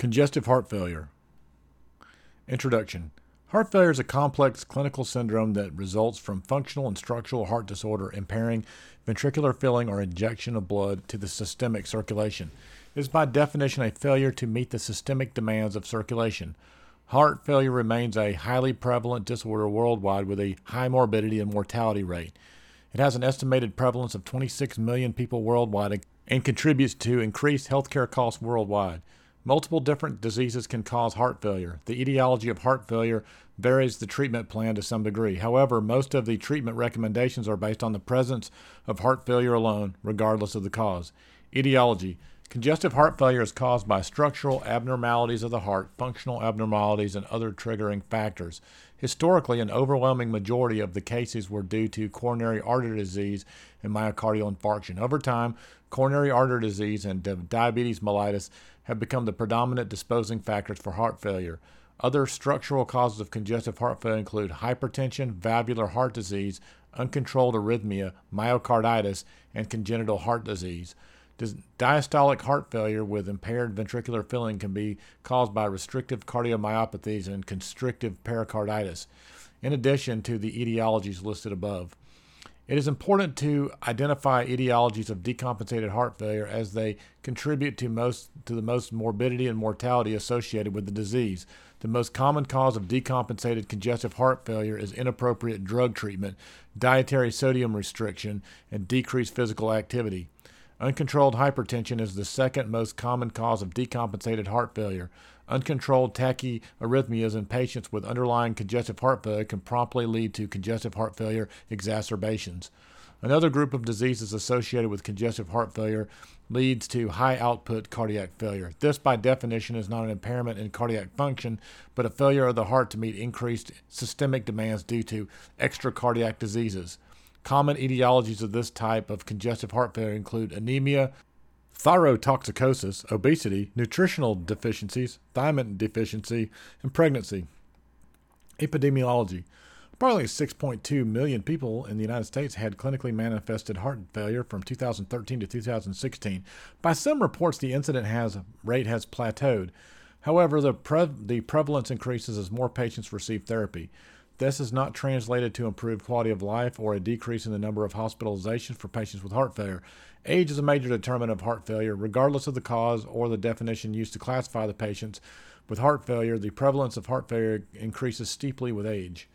Congestive heart failure. Introduction Heart failure is a complex clinical syndrome that results from functional and structural heart disorder impairing ventricular filling or injection of blood to the systemic circulation. It is by definition a failure to meet the systemic demands of circulation. Heart failure remains a highly prevalent disorder worldwide with a high morbidity and mortality rate. It has an estimated prevalence of 26 million people worldwide and contributes to increased healthcare costs worldwide. Multiple different diseases can cause heart failure. The etiology of heart failure varies the treatment plan to some degree. However, most of the treatment recommendations are based on the presence of heart failure alone, regardless of the cause. Etiology Congestive heart failure is caused by structural abnormalities of the heart, functional abnormalities, and other triggering factors. Historically, an overwhelming majority of the cases were due to coronary artery disease and myocardial infarction. Over time, coronary artery disease and diabetes mellitus have become the predominant disposing factors for heart failure. Other structural causes of congestive heart failure include hypertension, valvular heart disease, uncontrolled arrhythmia, myocarditis, and congenital heart disease. Diastolic heart failure with impaired ventricular filling can be caused by restrictive cardiomyopathies and constrictive pericarditis, in addition to the etiologies listed above. It is important to identify etiologies of decompensated heart failure as they contribute to most to the most morbidity and mortality associated with the disease. The most common cause of decompensated congestive heart failure is inappropriate drug treatment, dietary sodium restriction, and decreased physical activity. Uncontrolled hypertension is the second most common cause of decompensated heart failure. Uncontrolled tachyarrhythmias in patients with underlying congestive heart failure can promptly lead to congestive heart failure exacerbations. Another group of diseases associated with congestive heart failure leads to high output cardiac failure. This, by definition, is not an impairment in cardiac function, but a failure of the heart to meet increased systemic demands due to extra cardiac diseases. Common etiologies of this type of congestive heart failure include anemia, thyrotoxicosis, obesity, nutritional deficiencies, thiamine deficiency, and pregnancy. Epidemiology. Approximately 6.2 million people in the United States had clinically manifested heart failure from 2013 to 2016. By some reports, the incident has, rate has plateaued. However, the, pre- the prevalence increases as more patients receive therapy. This is not translated to improved quality of life or a decrease in the number of hospitalizations for patients with heart failure. Age is a major determinant of heart failure, regardless of the cause or the definition used to classify the patients. With heart failure, the prevalence of heart failure increases steeply with age.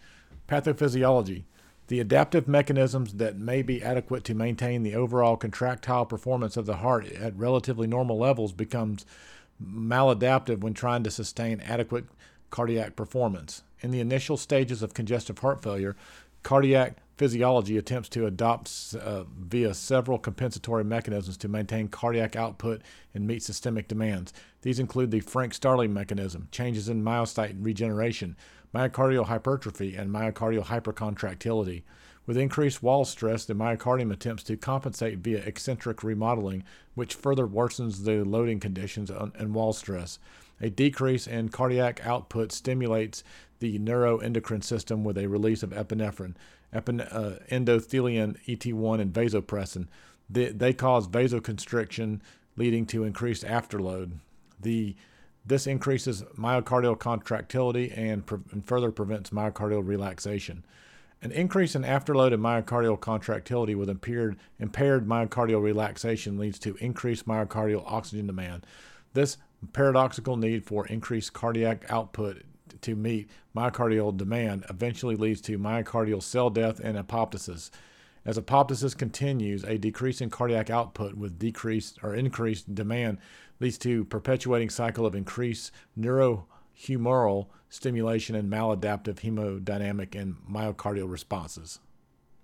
Pathophysiology. The adaptive mechanisms that may be adequate to maintain the overall contractile performance of the heart at relatively normal levels becomes maladaptive when trying to sustain adequate cardiac performance. In the initial stages of congestive heart failure, cardiac physiology attempts to adopt uh, via several compensatory mechanisms to maintain cardiac output and meet systemic demands. These include the Frank Starling mechanism, changes in myocyte regeneration, myocardial hypertrophy, and myocardial hypercontractility. With increased wall stress, the myocardium attempts to compensate via eccentric remodeling, which further worsens the loading conditions and wall stress. A decrease in cardiac output stimulates the neuroendocrine system with a release of epinephrine, epine, uh, endothelin, ET1, and vasopressin. They, they cause vasoconstriction, leading to increased afterload. The this increases myocardial contractility and, pre- and further prevents myocardial relaxation. An increase in afterload and myocardial contractility with impaired, impaired myocardial relaxation leads to increased myocardial oxygen demand. This paradoxical need for increased cardiac output to meet myocardial demand eventually leads to myocardial cell death and apoptosis. As apoptosis continues, a decrease in cardiac output with decreased or increased demand leads to perpetuating cycle of increased neurohumoral stimulation and maladaptive hemodynamic and myocardial responses.